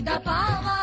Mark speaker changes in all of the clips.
Speaker 1: ਮਸੀਹ ਦਾ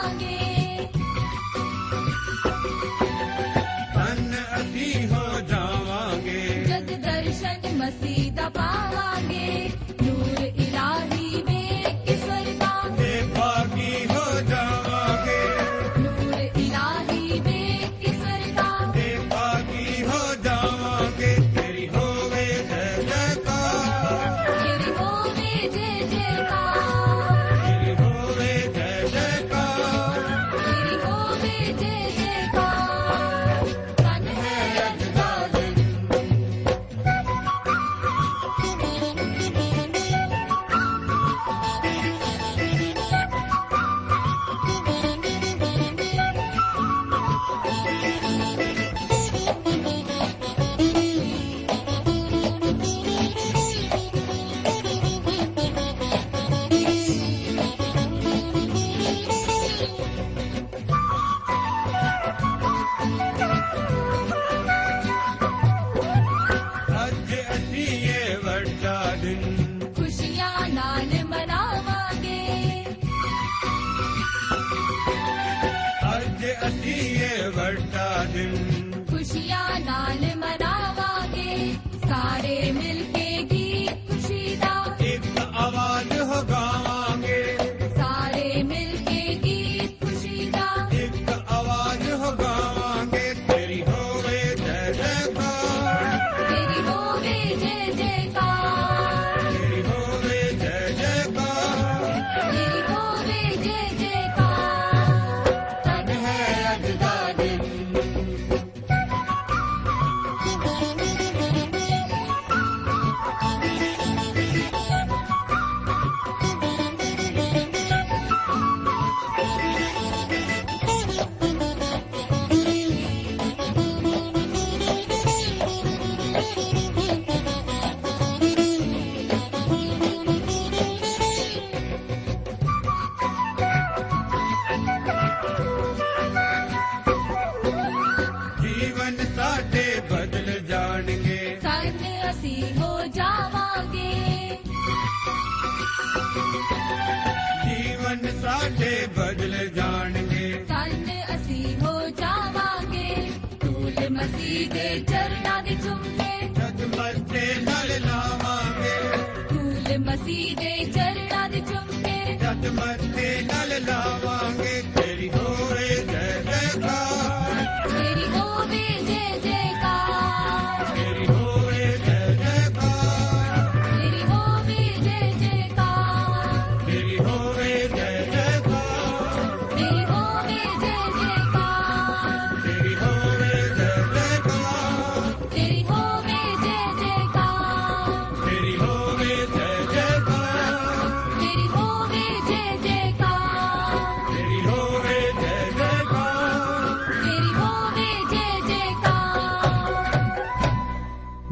Speaker 2: ਮੱਥੇ ਨਾਲ ਲਾਵਾਂਗੇ।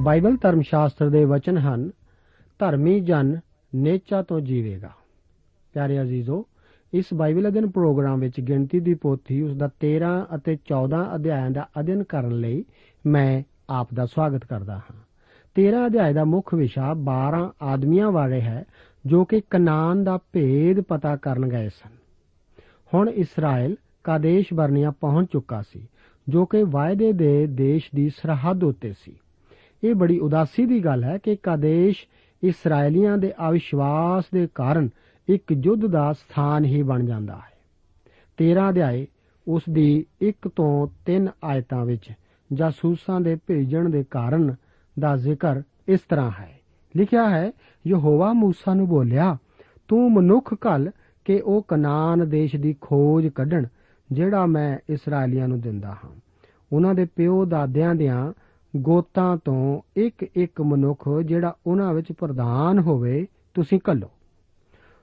Speaker 3: ਬਾਈਬਲ ਧਰਮ ਸ਼ਾਸਤਰ ਦੇ ਵਚਨ ਹਨ, ਧਰਮੀ ਜਨ ਨੇਚਾ ਤੋਂ ਜੀਵੇਗਾ। ਪਿਆਰੇ ਅਜ਼ੀਜ਼ੋ, ਇਸ ਬਾਈਬਲ ਅਧਿਨ ਪ੍ਰੋਗਰਾਮ ਵਿੱਚ ਗਿਣਤੀ ਦੀ ਪੋਥੀ ਉਸ ਦਾ 13 ਅਤੇ 14 ਅਧਿਆਇਆਂ ਦਾ ਅਧਿਨ ਕਰਨ ਲਈ ਮੈਂ ਆਪ ਦਾ ਸਵਾਗਤ ਕਰਦਾ ਹਾਂ। 13 ਅਧਿਆਇ ਦਾ ਮੁੱਖ ਵਿਸ਼ਾ 12 ਆਦਮੀਆਂ ਬਾਰੇ ਹੈ, ਜੋ ਕਿ ਕਨਾਨ ਦਾ ਭੇਦ ਪਤਾ ਕਰਨ ਗਏ ਸਨ। ਹੁਣ ਇਸਰਾਇਲ ਕਾਦੇਸ਼ ਬਰਨੀਆ ਪਹੁੰਚ ਚੁੱਕਾ ਸੀ, ਜੋ ਕਿ ਵਾਅਦੇ ਦੇ ਦੇਸ਼ ਦੀ ਸਰਹੱਦ ਉੱਤੇ ਸੀ। ਇਹ ਬੜੀ ਉਦਾਸੀ ਦੀ ਗੱਲ ਹੈ ਕਿ ਕਾਦੇਸ਼ ਇਸرائیਲੀਆਂ ਦੇ ਅਵਿਸ਼ਵਾਸ ਦੇ ਕਾਰਨ ਇੱਕ ਯੁੱਧ ਦਾ ਸਥਾਨ ਹੀ ਬਣ ਜਾਂਦਾ ਹੈ। 13 ਅਧਿਆਏ, ਉਸ ਦੀ 1 ਤੋਂ 3 ਆਇਤਾਂ ਵਿੱਚ ਜਾਸੂਸਾਂ ਦੇ ਭੇਜਣ ਦੇ ਕਾਰਨ ਦਾ ਜ਼ਿਕਰ ਇਸ ਤਰ੍ਹਾਂ ਹੈ। ਲਿਖਿਆ ਹੈ, ਯਹੋਵਾ موسی ਨੂੰ ਬੋਲਿਆ, ਤੂੰ ਮਨੁੱਖ ਕੱਲ ਕਿ ਉਹ ਕਨਾਨ ਦੇਸ਼ ਦੀ ਖੋਜ ਕੱਢਣ ਜਿਹੜਾ ਮੈਂ ਇਸرائیਲੀਆਂ ਨੂੰ ਦਿੰਦਾ ਹਾਂ। ਉਹਨਾਂ ਦੇ ਪਿਓ ਦਾਦਿਆਂ ਦਿਆਂ ਗੋਤਾਂ ਤੋਂ ਇੱਕ ਇੱਕ ਮਨੁੱਖ ਜਿਹੜਾ ਉਹਨਾਂ ਵਿੱਚ ਪ੍ਰਧਾਨ ਹੋਵੇ, ਤੁਸੀਂ ਕੱਲੋ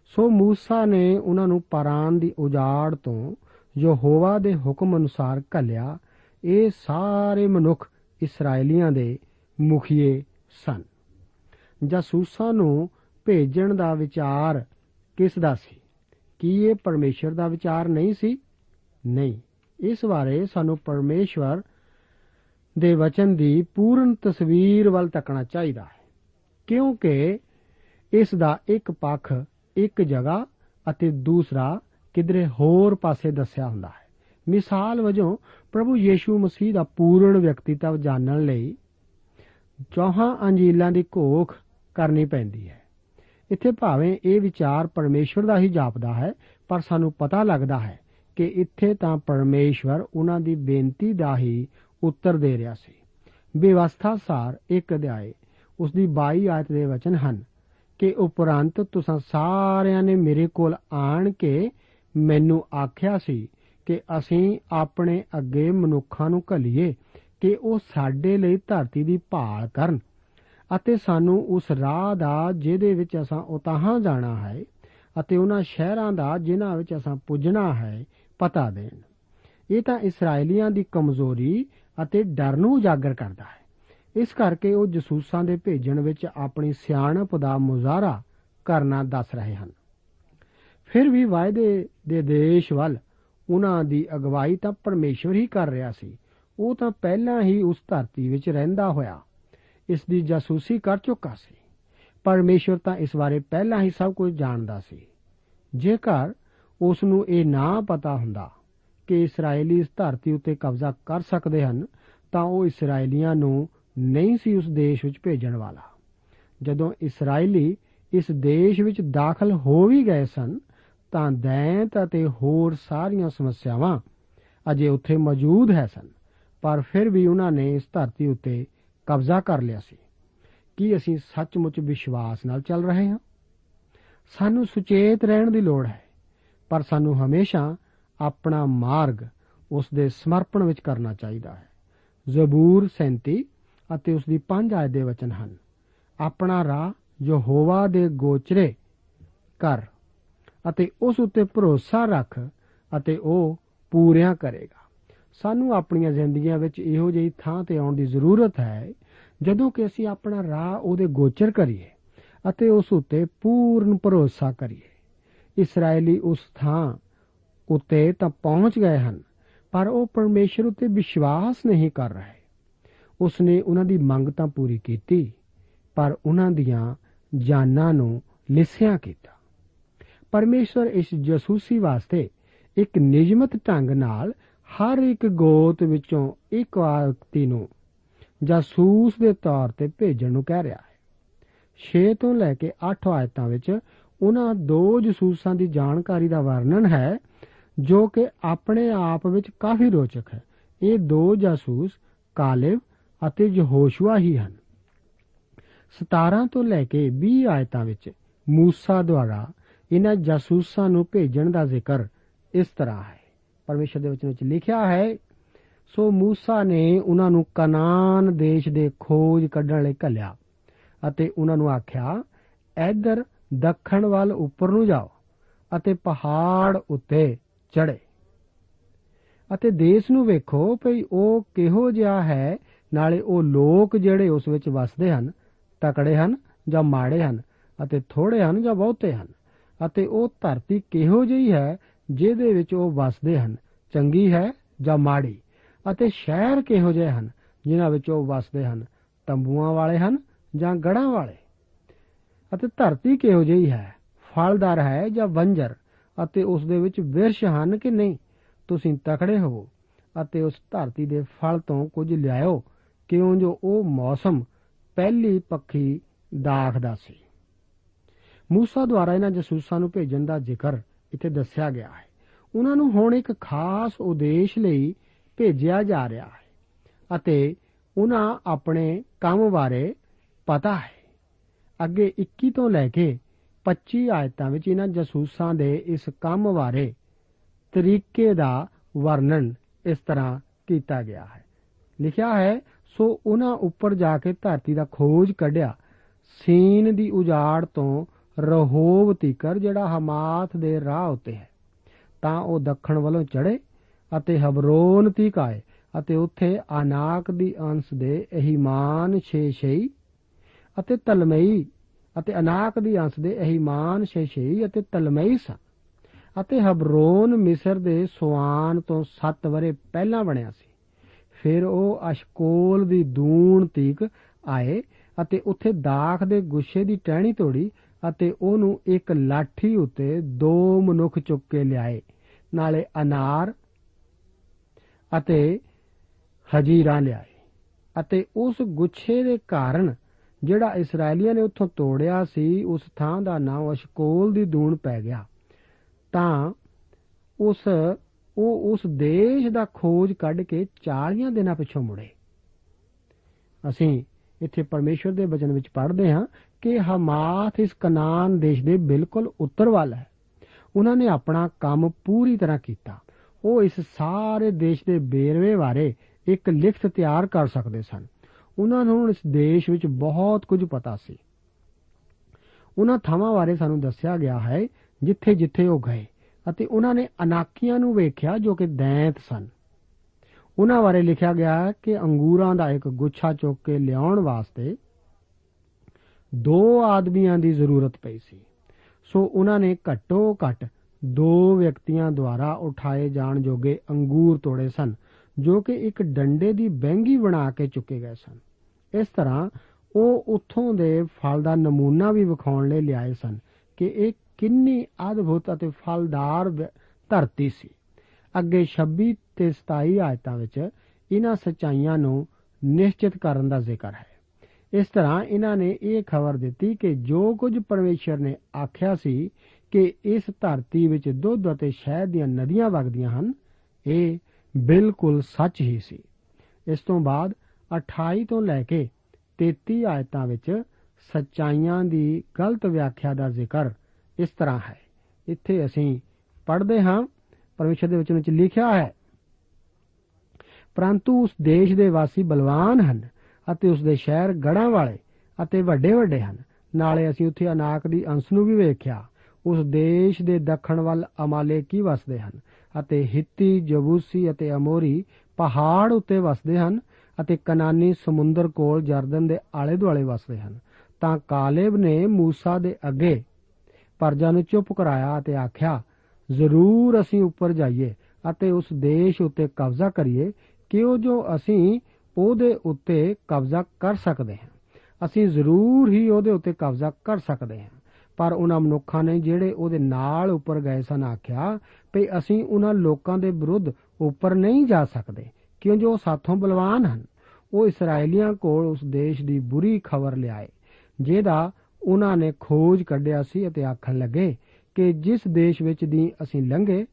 Speaker 3: ਸੋ موسی ਨੇ ਉਹਨਾਂ ਨੂੰ ਪਾਰਾਨ ਦੀ ਉਜਾੜ ਤੋਂ ਯਹੋਵਾ ਦੇ ਹੁਕਮ ਅਨੁਸਾਰ ਕੱਲਿਆ ਇਹ ਸਾਰੇ ਮਨੁੱਖ ਇਸرائیਲੀਆਂ ਦੇ ਮੁਖੀਏ ਸਨ। ਜਾਸੂਸਾਂ ਨੂੰ ਭੇਜਣ ਦਾ ਵਿਚਾਰ ਕਿਸ ਦਾ ਸੀ? ਕੀ ਇਹ ਪਰਮੇਸ਼ਰ ਦਾ ਵਿਚਾਰ ਨਹੀਂ ਸੀ? ਨਹੀਂ। ਇਸ ਬਾਰੇ ਸਾਨੂੰ ਪਰਮੇਸ਼ਵਰ ਦੇ ਵਚਨ ਦੀ ਪੂਰਨ ਤਸਵੀਰ ਵੱਲ ਤੱਕਣਾ ਚਾਹੀਦਾ ਹੈ। ਕਿਉਂਕਿ ਇਸ ਦਾ ਇੱਕ ਪੱਖ ਇੱਕ ਜਗ੍ਹਾ ਅਤੇ ਦੂਸਰਾ ਕਿਧਰੇ ਹੋਰ ਪਾਸੇ ਦੱਸਿਆ ਹੁੰਦਾ ਹੈ। ਮਿਸਾਲ ਵਜੋਂ ਪ੍ਰਭੂ ਯੀਸ਼ੂ ਮਸੀਹ ਦਾ ਪੂਰਨ ਵਿਅਕਤੀਤਵ ਜਾਣਨ ਲਈ ਚੌਹਾਂ ਅੰਜੀਲਾਂ ਦੀ ਘੋਖ ਕਰਨੀ ਪੈਂਦੀ ਹੈ। ਇੱਥੇ ਭਾਵੇਂ ਇਹ ਵਿਚਾਰ ਪਰਮੇਸ਼ਵਰ ਦਾ ਹੀ ਜਾਪਦਾ ਹੈ, ਪਰ ਸਾਨੂੰ ਪਤਾ ਲੱਗਦਾ ਹੈ ਕਿ ਇੱਥੇ ਤਾਂ ਪਰਮੇਸ਼ਵਰ ਉਹਨਾਂ ਦੀ ਬੇਨਤੀ ਦਾ ਹੀ ਉੱਤਰ ਦੇ ਰਿਹਾ ਸੀ। ਵਿਵਸਥਾ ਸਾਰ ਇੱਕ ਅਧਿਆਏ ਉਸ ਦੀ 22 ਆਇਤ ਦੇ ਵਚਨ ਹਨ ਕਿ ਉਪਰੰਤ ਤੁਸੀਂ ਸਾਰਿਆਂ ਨੇ ਮੇਰੇ ਕੋਲ ਆਣ ਕੇ ਮੈਨੂੰ ਆਖਿਆ ਸੀ ਕਿ ਅਸੀਂ ਆਪਣੇ ਅੱਗੇ ਮਨੁੱਖਾਂ ਨੂੰ ਘਲੀਏ ਕਿ ਉਹ ਸਾਡੇ ਲਈ ਧਰਤੀ ਦੀ ਭਾਲ ਕਰਨ ਅਤੇ ਸਾਨੂੰ ਉਸ ਰਾਹ ਦਾ ਜਿਹਦੇ ਵਿੱਚ ਅਸਾਂ ਉਤਾਹਾਂ ਜਾਣਾ ਹੈ ਅਤੇ ਉਹਨਾਂ ਸ਼ਹਿਰਾਂ ਦਾ ਜਿਨ੍ਹਾਂ ਵਿੱਚ ਅਸਾਂ ਪੁੱਜਣਾ ਹੈ ਪਤਾ ਦੇਣ। ਇਹ ਤਾਂ ਇਸرائیਲੀਆਂ ਦੀ ਕਮਜ਼ੋਰੀ ਅਤੇ ਡਰ ਨੂੰ ਉਜਾਗਰ ਕਰਦਾ ਹੈ। ਇਸ ਕਰਕੇ ਉਹ ਜਸੂਸਾਂ ਦੇ ਭੇਜਣ ਵਿੱਚ ਆਪਣੀ ਸਿਆਣਪ ਦਾ ਮੁਜ਼ਾਹਰਾ ਕਰਨਾ ਦੱਸ ਰਹੇ ਹਨ। ਫਿਰ ਵੀ ਵਾਅਦੇ ਦੇ ਦੇਸ਼ ਵੱਲ ਉਹਨਾਂ ਦੀ ਅਗਵਾਈ ਤਾਂ ਪਰਮੇਸ਼ਵਰ ਹੀ ਕਰ ਰਿਹਾ ਸੀ। ਉਹ ਤਾਂ ਪਹਿਲਾਂ ਹੀ ਉਸ ਧਰਤੀ ਵਿੱਚ ਰਹਿੰਦਾ ਹੋਇਆ, ਇਸ ਦੀ ਜਾਸੂਸੀ ਕਰ ਚੁੱਕਾ ਸੀ। ਪਰਮੇਸ਼ਵਰ ਤਾਂ ਇਸ ਬਾਰੇ ਪਹਿਲਾਂ ਹੀ ਸਭ ਕੁਝ ਜਾਣਦਾ ਸੀ। ਜੇਕਰ ਉਸ ਨੂੰ ਇਹ ਨਾ ਪਤਾ ਹੁੰਦਾ ਕਿ ਇਸرائیਲੀ ਇਸ ਧਰਤੀ ਉੱਤੇ ਕਬਜ਼ਾ ਕਰ ਸਕਦੇ ਹਨ, ਤਾਂ ਉਹ ਇਸرائیਲੀਆਂ ਨੂੰ ਨਹੀਂ ਸੀ ਉਸ ਦੇਸ਼ ਵਿੱਚ ਭੇਜਣ ਵਾਲਾ। ਜਦੋਂ ਇਸرائیਲੀ ਇਸ ਦੇਸ਼ ਵਿੱਚ ਦਾਖਲ ਹੋ ਵੀ ਗਏ ਸਨ, ਤਾਂ ਦੈਂਤ ਅਤੇ ਹੋਰ ਸਾਰੀਆਂ ਸਮੱਸਿਆਵਾਂ ਅਜੇ ਉੱਥੇ ਮੌਜੂਦ ਹੈ ਸਨ, ਪਰ ਫਿਰ ਵੀ ਉਹਨਾਂ ਨੇ ਇਸ ਧਰਤੀ ਉੱਤੇ ਕਬਜ਼ਾ ਕਰ ਲਿਆ ਸੀ। ਕੀ ਅਸੀਂ ਸੱਚਮੁੱਚ ਵਿਸ਼ਵਾਸ ਨਾਲ ਚੱਲ ਰਹੇ ਹਾਂ? ਸਾਨੂੰ ਸੁਚੇਤ ਰਹਿਣ ਦੀ ਲੋੜ ਹੈ, ਪਰ ਸਾਨੂੰ ਹਮੇਸ਼ਾ ਆਪਣਾ ਮਾਰਗ ਉਸ ਦੇ ਸਮਰਪਣ ਵਿੱਚ ਕਰਨਾ ਚਾਹੀਦਾ ਹੈ। ਜ਼ਬੂਰ 37 ਅਤੇ ਉਸ ਦੀ 5 ਆਇਤ ਦੇ ਵਚਨ ਹਨ। ਆਪਣਾ ਰਾਹ ਯਹੋਵਾ ਦੇ ਗੋਚਰੇ ਕਰ ਅਤੇ ਉਸ ਉੱਤੇ ਭਰੋਸਾ ਰੱਖ ਅਤੇ ਉਹ ਪੂਰਿਆਂ ਕਰੇਗਾ। ਸਾਨੂੰ ਆਪਣੀਆਂ ਜ਼ਿੰਦਗੀਆਂ ਵਿੱਚ ਇਹੋ ਜਿਹੀ ਥਾਂ ਤੇ ਆਉਣ ਦੀ ਜ਼ਰੂਰਤ ਹੈ, ਜਦੋਂ ਕਿ ਅਸੀਂ ਆਪਣਾ ਰਾਹ ਉਹਦੇ ਗੋਚਰ ਕਰੀਏ ਅਤੇ ਉਸ ਉੱਤੇ ਪੂਰਨ ਭਰੋਸਾ ਕਰੀਏ। ਇਸرائیਲੀ ਉਸ ਥਾਂ ਉੱਤੇ ਤਾਂ ਪਹੁੰਚ ਗਏ ਹਨ, ਪਰ ਉਹ ਪਰਮੇਸ਼ਰ ਉੱਤੇ ਵਿਸ਼ਵਾਸ ਨਹੀਂ ਕਰ ਰਹੇ। ਉਸ ਨੇ ਉਹਨਾਂ ਦੀ ਮੰਗ ਤਾਂ ਪੂਰੀ ਕੀਤੀ, ਪਰ ਉਹਨਾਂ ਦੀਆਂ ਜਾਨਾਂ ਨੂੰ ਲਿਸਿਆ ਕੀਤਾ। ਪਰਮੇਸ਼ਵਰ ਇਸ ਜਾਸੂਸੀ ਵਾਸਤੇ ਇੱਕ ਨਿਯਮਤ ਢੰਗ ਨਾਲ ਹਰ ਇੱਕ ਗੋਤ ਵਿੱਚੋਂ ਇੱਕ ਵਿਅਕਤੀ ਨੂੰ ਜਾਸੂਸ ਦੇ ਤੌਰ ਤੇ ਭੇਜਣ ਨੂੰ ਕਹਿ ਰਿਹਾ ਹੈ। 6 ਤੋਂ ਲੈ ਕੇ 8 ਆਇਤਾਂ ਵਿੱਚ ਉਹਨਾਂ ਦੋ ਜਾਸੂਸਾਂ ਦੀ ਜਾਣਕਾਰੀ ਦਾ ਵਰਣਨ ਹੈ ਜੋ ਕਿ ਆਪਣੇ ਆਪ ਵਿੱਚ ਕਾਫੀ ਰੋਚਕ ਹੈ। ਇਹ ਦੋ ਜਾਸੂਸ ਕਾਲਿਬ ਅਤੇ ਯਹੋਸ਼ੂਆ ਹੀ ਹਨ। 17 ਤੋਂ ਲੈ ਕੇ 20 ਆਇਤਾਂ ਵਿੱਚ ਮੂਸਾ ਦੁਆਰਾ ਇਹਨਾਂ ਜਾਸੂਸਾਂ ਨੂੰ ਭੇਜਣ ਦਾ ਜ਼ਿਕਰ ਇਸ ਤਰ੍ਹਾਂ ਹੈ। ਪਰਮੇਸ਼ਰ ਦੇ ਵਚਨ ਵਿੱਚ ਲਿਖਿਆ ਹੈ, ਸੋ ਮੂਸਾ ਨੇ ਉਹਨਾਂ ਨੂੰ ਕਨਾਨ ਦੇਸ਼ ਦੇ ਖੋਜ ਕੱਢਣ ਲਈ ਘੱਲਿਆ ਅਤੇ ਉਹਨਾਂ ਨੂੰ ਆਖਿਆ, ਇੱਧਰ ਦੱਖਣ ਵੱਲ ਉੱਪਰ ਨੂੰ ਜਾਓ ਅਤੇ ਪਹਾੜ ਉੱਤੇ ਚੜ੍ਹੇ। ਅਤੇ ਦੇਸ਼ ਨੂੰ ਵੇਖੋ ਭਈ ਉਹ ਕਿਹੋ ਜਿਹਾ ਹੈ, ਨਾਲੇ ਉਹ ਲੋਕ ਜਿਹੜੇ ਉਸ ਵਿੱਚ ਵਸਦੇ ਹਨ, ਤਕੜੇ ਹਨ ਜਾਂ ਮਾੜੇ ਹਨ, ਅਤੇ ਥੋੜੇ ਹਨ ਜਾਂ ਬਹੁਤੇ ਹਨ, ਅਤੇ ਉਹ ਧਰਤੀ ਕਿਹੋ ਜਿਹੀ ਹੈ ਜਿਹਦੇ ਵਿੱਚ ਉਹ ਵਸਦੇ ਹਨ, ਚੰਗੀ ਹੈ ਜਾਂ ਮਾੜੀ, ਅਤੇ ਸ਼ਹਿਰ ਕਿਹੋ ਜਿਹੇ ਹਨ ਜਿਨ੍ਹਾਂ ਵਿੱਚ ਉਹ ਵਸਦੇ ਹਨ, ਤੰਬੂਆਂ ਵਾਲੇ ਹਨ ਜਾਂ ਗੜਾਂ ਵਾਲੇ। ਅਤੇ ਧਰਤੀ ਕਿਹੋ ਜਿਹੀ ਹੈ, ਫਲਦਾਰ ਹੈ ਜਾਂ ਬੰਜਰ ਅਤੇ ਉਸ ਦੇ ਵਿੱਚ ਵਿਰਸ਼ ਹਨ ਕਿ ਨਹੀਂ? ਤੁਸੀਂ ਤਕੜੇ ਹੋਵੋ ਅਤੇ ਉਸ ਧਰਤੀ ਦੇ ਫਲ ਤੋਂ ਕੁਝ ਲਿਆਓ ਕਿਉਂ ਜੋ ਉਹ ਮੌਸਮ ਪਹਿਲੀ ਪੱਖੀ ਦਾਖਦਾ ਸੀ। ਮੂਸਾ ਦੁਆਰਾ ਇਹਨਾਂ ਜਸੂਸਾਂ ਨੂੰ ਭੇਜਣ ਦਾ ਜ਼ਿਕਰ ਇੱਥੇ ਦੱਸਿਆ ਗਿਆ ਹੈ। ਉਹਨਾਂ ਨੂੰ ਹੁਣ ਇੱਕ ਖਾਸ ਉਦੇਸ਼ ਲਈ ਭੇਜਿਆ ਜਾ ਰਿਹਾ ਹੈ ਅਤੇ ਉਹਨਾਂ ਆਪਣੇ ਕੰਮ ਬਾਰੇ ਪਤਾ ਹੈ। ਅੱਗੇ 21 ਤੋਂ ਲੈ ਕੇ 25 ਆਇਤਾਂ ਵਿੱਚ ਇਹਨਾਂ ਜਸੂਸਾਂ ਦੇ ਇਸ ਕੰਮ ਬਾਰੇ ਤਰੀਕੇ ਦਾ ਵਰਣਨ ਇਸ ਤਰ੍ਹਾਂ ਕੀਤਾ ਗਿਆ ਹੈ। ਲਿਖਿਆ ਹੈ, ਸੋ ਉਹਨਾਂ ਉੱਪਰ ਜਾ ਕੇ ਧਰਤੀ ਦਾ ਖੋਜ ਕੱਢਿਆ। ਸੀਨ ਦੀ ਉਜਾੜ ਤੋਂ ਰਹੋਬ ਤੀਕਰ ਜਿਹੜਾ ਹਮਾਥ ਦੇ ਰਾਹ ਉੱਤੇ ਹੈ। ਤਾਂ ਉਹ ਦੱਖਣ ਵੱਲੋਂ ਚੜੇ ਅਤੇ ਹਬਰੋਨ ਤੀਕ ਆਏ ਅਤੇ ਉੱਥੇ ਆਨਾਕ ਦੀ ਅੰਸ਼ ਦੇ ਅਹੀਮਾਨ ਛੇਸ਼ਈ ਅਤੇ ਤਲਮਈ ਅਤੇ ਅਨਾਕ ਦੀ ਅੰਸ਼ ਦੇ ਅਹੀਮਾਨ ਛੇਸ਼ਈ ਅਤੇ ਤਲਮਈ ਸਨ। ਅਤੇ ਹਬਰੋਨ ਮਿਸਰ ਦੇ ਸੁਆਨ ਤੋਂ 7 ਵਰੇ ਪਹਿਲਾਂ ਬਣਿਆ ਸੀ। ਫਿਰ ਉਹ ਅਸ਼ਕੋਲ ਦੀ ਦੂਣ ਤੀਕ ਆਏ ਅਤੇ ਉੱਥੇ ਦਾਖ ਦੇ ਗੁੱਛੇ ਦੀ ਟਹਿਣੀ ਤੋੜੀ ਅਤੇ ਉਹਨੂੰ ਇੱਕ ਲਾਠੀ ਉੱਤੇ ਦੋ ਮਨੁੱਖ ਚੁੱਕ ਕੇ ਲਿਆਏ, ਨਾਲੇ ਅਨਾਰ ਅਤੇ ਹਜੀਰਾਂ ਲਿਆਏ। ਅਤੇ ਉਸ ਗੁੱਛੇ ਦੇ ਕਾਰਨ ਜਿਹੜਾ ਇਸرائیਲੀਆਂ ਨੇ ਉੱਥੋਂ ਤੋੜਿਆ ਸੀ, ਉਸ ਥਾਂ ਦਾ ਨਾਮ ਅਸ਼ਕੋਲ ਦੀ ਦੂਣ ਪੈ ਗਿਆ। ਤਾਂ ਉਸ, ਉਹ ਉਸ ਦੇਸ਼ ਦਾ ਖੋਜ ਕੱਢ ਕੇ 40 ਦਿਨਾਂ ਪਿੱਛੋਂ ਮੁੜੇ। ਅਸੀਂ ਇੱਥੇ ਪਰਮੇਸ਼ਵਰ ਦੇ ਬਚਨ ਵਿੱਚ ਪੜ੍ਹਦੇ ਹਾਂ ਕਿ ਹਮਾਥ ਇਸ ਕਨਾਨ ਦੇਸ਼ ਦੇ ਬਿਲਕੁਲ ਉੱਤਰ ਵੱਲ ਹੈ। ਉਹਨਾਂ ਨੇ ਆਪਣਾ ਕੰਮ ਪੂਰੀ ਤਰ੍ਹਾਂ ਕੀਤਾ। ਉਹ ਇਸ ਸਾਰੇ ਦੇਸ਼ ਦੇ ਬੇਰਵੇ ਬਾਰੇ ਇੱਕ ਲਿਖਤ ਤਿਆਰ ਕਰ ਸਕਦੇ ਸਨ। ਉਹਨਾਂ ਨੂੰ ਇਸ ਦੇਸ਼ ਵਿੱਚ ਬਹੁਤ ਕੁਝ ਪਤਾ ਸੀ। ਉਹਨਾਂ ਥਾਵਾਂ ਬਾਰੇ ਸਾਨੂੰ ਦੱਸਿਆ ਗਿਆ ਹੈ ਜਿੱਥੇ ਜਿੱਥੇ ਉਹ ਗਏ ਅਤੇ ਉਹਨਾਂ ਨੇ ਅਨਾਕੀਆਂ ਨੂੰ ਵੇਖਿਆ ਜੋ ਕਿ ਦੈਂਤ ਸਨ। ਉਹਨਾਂ ਬਾਰੇ ਲਿਖਿਆ ਗਿਆ ਕਿ ਅੰਗੂਰਾਂ ਦਾ ਇੱਕ ਗੁੱਛਾ ਚੁੱਕ ਕੇ ਲਿਆਉਣ ਵਾਸਤੇ ਦੋ ਆਦਮੀਆਂ ਦੀ ਜ਼ਰੂਰਤ ਪਈ ਸੀ। ਸੋ ਉਹਨਾਂ ਨੇ ਘੱਟੋ ਘੱਟ ਦੋ ਵਿਅਕਤੀਆਂ ਦੁਆਰਾ ਉਠਾਏ ਜਾਣ ਜੋਗੇ ਅੰਗੂਰ ਤੋੜੇ ਸਨ, ਜੋ ਕਿ ਇੱਕ ਡੰਡੇ ਦੀ ਬੈਂਗੀ ਬਣਾ ਕੇ ਚੁੱਕੇ ਗਏ ਸਨ। ਇਸ ਤਰ੍ਹਾਂ ਉਹ ਉੱਥੋਂ ਦੇ ਫਲ ਦਾ ਨਮੂਨਾ ਵੀ ਵਿਖਾਉਣ ਲਈ ਲਿਆਏ ਸਨ ਕਿ ਇਹ ਕਿੰਨੀ ਅਦਭੁਤ ਅਤੇ ਫਲਦਾਰ ਧਰਤੀ ਸੀ। ਅੱਗੇ 26 ਤੇ 27 ਆਇਤਾਂ ਵਿੱਚ ਇਹਨਾਂ ਸਚਾਈਆਂ ਨੂੰ ਨਿਸ਼ਚਿਤ ਕਰਨ ਦਾ ਜ਼ਿਕਰ ਹੈ। ਇਸ ਤਰ੍ਹਾਂ ਇਹਨਾਂ ਨੇ ਇਹ ਖਬਰ ਦਿੱਤੀ ਕਿ ਜੋ ਕੁਝ ਪਰਮੇਸ਼ਰ ਨੇ ਆਖਿਆ ਸੀ ਕਿ ਇਸ ਧਰਤੀ ਵਿੱਚ ਦੁੱਧ ਅਤੇ ਸ਼ਹਿਦ ਦੀਆਂ ਨਦੀਆਂ ਵਗਦੀਆਂ ਹਨ, ਇਹ ਬਿਲਕੁਲ ਸੱਚ ਹੀ ਸੀ। ਇਸ ਤੋਂ ਬਾਅਦ 28 ਤੋਂ ਲੈ ਕੇ 33 ਆਇਤਾਂ ਵਿੱਚ ਸਚਾਈਆਂ ਦੀ ਗਲਤ ਵਿਆਖਿਆ ਦਾ ਜ਼ਿਕਰ ਇਸ ਤਰ੍ਹਾਂ ਹੈ। ਇੱਥੇ ਅਸੀਂ ਪੜ੍ਹਦੇ ਹਾਂ, ਪਰਮੇਸ਼ਰ ਦੇ ਵਚਨ ਵਿੱਚ ਲਿਖਿਆ ਹੈ, ਪਰੰਤੂ ਉਸ ਦੇਸ਼ ਦੇ ਵਾਸੀ ਬਲਵਾਨ ਹਨ ਅਤੇ ਉਸ ਦੇ ਸ਼ਹਿਰ ਗੜਾਂ ਵਾਲੇ ਅਤੇ ਵੱਡੇ ਵੱਡੇ ਹਨ। ਨਾਲੇ ਅਸੀਂ ਉੱਥੇ ਅਨਾਕ ਦੀ ਅੰਸ਼ ਨੂੰ ਵੀ ਵੇਖਿਆ। ਉਸ ਦੇਸ਼ ਦੇ ਦੱਖਣ ਵੱਲ ਅਮਾਲੇਕੀ ਵਸਦੇ ਹਨ ਅਤੇ ਹਿੱਤੀ, ਜਬੂਸੀ ਅਤੇ ਅਮੋਰੀ ਪਹਾੜ ਉੱਤੇ ਵਸਦੇ ਹਨ। ਅਤੇ ਕਨਾਨੀ ਸਮੁੰਦਰ ਕੋਲ ਜਰਦਨ ਦੇ ਆਲੇ ਦੁਆਲੇ ਵਸਦੇ ਹਨ ਤਾਂ ਕਾਲੇਬ ਨੇ موسی ਦੇ ਅੱਗੇ ਪਰਜਾ ਨੂੰ ਚੁੱਪ ਕਰਾਇਆ ਅਤੇ ਆਖਿਆ ਜ਼ਰੂਰ ਅਸੀਂ ਉੱਪਰ ਜਾਈਏ ਅਤੇ ਉਸ ਦੇਸ਼ ਉੱਤੇ ਕਬਜ਼ਾ ਕਰੀਏ ਕਿਉਂ ਜੋ ਅਸੀਂ ਉਹਦੇ ਉੱਤੇ ਕਬਜ਼ਾ ਕਰ ਸਕਦੇ ਹਾਂ ਅਸੀਂ ਜ਼ਰੂਰ ਹੀ ਉਹਦੇ ਉੱਤੇ ਕਬਜ਼ਾ ਕਰ ਸਕਦੇ ਹਾਂ ਪਰ ਉਹਨਾਂ ਮਨੁੱਖਾਂ ਨੇ ਜਿਹੜੇ ਉਹਦੇ ਨਾਲ ਉੱਪਰ ਗਏ ਸਨ ਆਖਿਆ ਵੀ ਅਸੀਂ ਉਹਨਾਂ ਲੋਕਾਂ ਦੇ ਵਿਰੁੱਧ ਉੱਪਰ ਨਹੀਂ ਜਾ ਸਕਦੇ ਕਿਉਂਕਿ ਉਹ ਸਾਥੋਂ ਬਲਵਾਨ ਹਨ? ਉਹ ਇਸرائیਲੀਆਂ ਕੋਲ ਉਸ ਦੇਸ਼ ਦੀ ਬੁਰੀ ਖਬਰ ਲਿਆਏ, ਜਿਹਦਾ ਉਹਨਾਂ ਨੇ ਖੋਜ ਕੱਢਿਆ ਸੀ ਅਤੇ ਆਖਣ ਲੱਗੇ ਕਿ ਜਿਸ ਦੇਸ਼ ਵਿੱਚ ਦੀ ਅਸੀਂ ਲੰਘੇ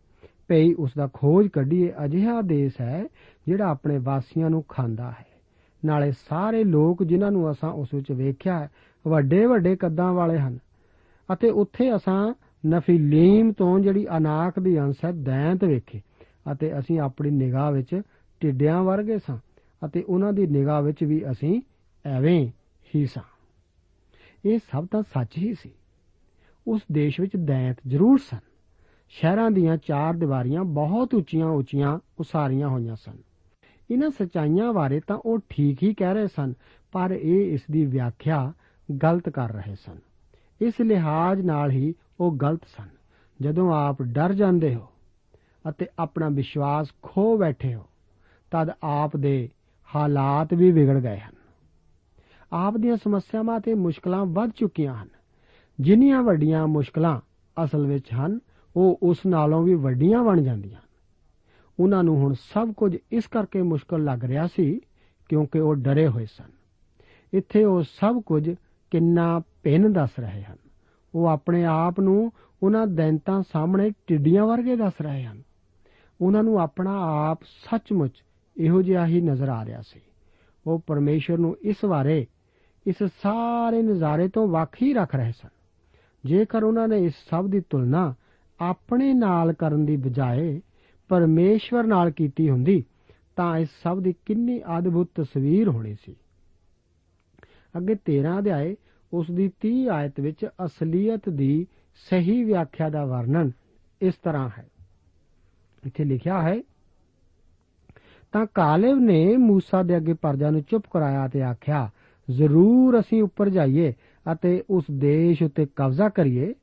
Speaker 3: ਪਈ ਉਸ ਦਾ ਖੋਜ ਕੱਢੀਏ ਅਜਿਹਾ ਦੇਸ਼ ਹੈ ਜਿਹੜਾ ਆਪਣੇ ਵਾਸੀਆਂ ਨੂੰ ਖਾਂਦਾ ਹੈ। ਨਾਲੇ ਸਾਰੇ ਲੋਕ ਜਿਨ੍ਹਾਂ ਨੂੰ ਅਸਾਂ ਉਸ ਵਿੱਚ ਵੇਖਿਆ ਵੱਡੇ ਵੱਡੇ ਕੱਦਾਂ ਵਾਲੇ ਹਨ। ਅਤੇ ਉੱਥੇ ਅਸਾਂ ਨਫੀਲੀਮ ਤੋਂ ਜਿਹੜੀ ਅਨਾਕ ਦੀ ਅੰਸ਼ ਹੈ, ਦੈਂਤ ਵੇਖੇ ਅਤੇ ਅਸੀਂ ਆਪਣੀ ਨਿਗਾਹ ਵਿੱਚ ਟਿੱਡਿਆਂ ਵਰਗੇ ਸਾਂ ਅਤੇ ਉਹਨਾਂ ਦੀ ਨਿਗਾਹ ਵਿੱਚ ਵੀ ਅਸੀਂ ਐਵੇਂ ਹੀ ਸਾਂ। ਇਹ ਸਭ ਤਾਂ ਸੱਚ ਹੀ ਸੀ। ਉਸ ਦੇਸ਼ ਵਿੱਚ ਦੈਂਤ ਜ਼ਰੂਰ ਸਨ। ਸ਼ਹਿਰਾਂ ਦੀਆਂ ਚਾਰ ਦੀਵਾਰੀਆਂ ਬਹੁਤ ਉੱਚੀਆਂ ਉੱਚੀਆਂ ਉਸਾਰੀਆਂ ਹੋਈਆਂ ਸਨ। ਇਹਨਾਂ ਸਚਾਈਆਂ ਬਾਰੇ ਤਾਂ ਉਹ ਠੀਕ ਹੀ ਕਹਿ ਰਹੇ ਸਨ, ਪਰ ਇਹ ਇਸ ਦੀ ਵਿਆਖਿਆ ਗਲਤ ਕਰ ਰਹੇ ਸਨ। ਇਸ ਲਿਹਾਜ਼ ਨਾਲ ਹੀ ਉਹ ਗਲਤ ਸਨ। ਜਦੋਂ ਆਪ ਡਰ ਜਾਂਦੇ ਹੋ ਅਤੇ ਆਪਣਾ ਵਿਸ਼ਵਾਸ ਖੋ ਬੈਠੇ ਹੋ ਤਦ ਆਪ ਦੇ ਹਾਲਾਤ ਵੀ ਵਿਗੜ ਗਏ ਹਨ। ਆਪ ਦੀਆਂ ਸਮੱਸਿਆਵਾਂ ਤੇ ਮੁਸ਼ਕਲਾਂ ਵੱਧ ਚੁੱਕੀਆਂ ਹਨ। ਜਿੰਨੀਆਂ ਵੱਡੀਆਂ ਮੁਸ਼ਕਲਾਂ ਅਸਲ ਵਿੱਚ ਹਨ, ਉਹ ਉਸ ਨਾਲੋਂ ਵੀ ਵੱਡੀਆਂ ਬਣ ਜਾਂਦੀਆਂ ਉਹਨਾਂ ਨੂੰ ਹੁਣ ਸਭ ਕੁਝ ਇਸ ਕਰਕੇ ਮੁਸ਼ਕਲ ਲੱਗ ਰਿਹਾ ਸੀ ਕਿਉਂਕਿ ਉਹ ਡਰੇ ਹੋਏ ਸਨ। ਇੱਥੇ ਉਹ ਸਭ ਕੁਝ ਕਿੰਨਾ ਭਿੰਨ ਦੱਸ ਰਹੇ ਹਨ। ਉਹ ਆਪਣੇ ਆਪ ਨੂੰ ਉਹਨਾਂ ਦੈਂਤਾਂ ਸਾਹਮਣੇ ਟਿੱਡੀਆਂ ਵਰਗੇ ਦੱਸ ਰਹੇ ਹਨ। ਉਹਨਾਂ ਨੂੰ ਆਪਣਾ ਆਪ ਸੱਚਮੁੱਚ ਇਹੋ ਜਿਹਾ ਹੀ ਨਜ਼ਰ ਆ ਰਿਹਾ ਸੀ। ਉਹ ਪਰਮੇਸ਼ਰ ਨੂੰ ਇਸ ਬਾਰੇ, ਇਸ ਸਾਰੇ ਨਜ਼ਾਰੇ ਤੋਂ ਵੱਖ ਹੀ ਰੱਖ ਰਹੇ ਸਨ। ਜੇਕਰ ਉਹਨਾਂ ਨੇ ਇਸ ਸਭ ਦੀ ਤੁਲਨਾ ਆਪਣੇ ਨਾਲ ਕਰਨ ਦੀ ਬਜਾਏ ਪਰਮੇਸ਼ਵਰ ਨਾਲ ਕੀਤੀ ਹੁੰਦੀ, ਤਾਂ ਇਸ ਸਭ ਦੀ ਕਿੰਨੀ ਅਦਭੁਤ ਤਸਵੀਰ ਹੋਣੀ ਸੀ। ਅੱਗੇ 13 ਅਧਿਆਏ ਉਸ ਦੀ 30 ਆਇਤ ਵਿੱਚ ਅਸਲੀਅਤ ਦੀ ਸਹੀ ਵਿਆਖਿਆ ਦਾ ਵਰਣਨ ਇਸ ਤਰ੍ਹਾਂ ਹੈ। ਇੱਥੇ ਲਿਖਿਆ ਹੈ ਤਾਂ ਕਾਲੇਬ ਨੇ موسی ਦੇ ਅੱਗੇ ਪਰਜਾ ਨੂੰ ਚੁੱਪ ਕਰਾਇਆ ਤੇ ਆਖਿਆ ਜ਼ਰੂਰ ਅਸੀਂ ਉੱਪਰ ਜਾਈਏ ਅਤੇ ਉਸ ਦੇਸ਼ ਉੱਤੇ ਕਬਜ਼ਾ ਕਰੀਏ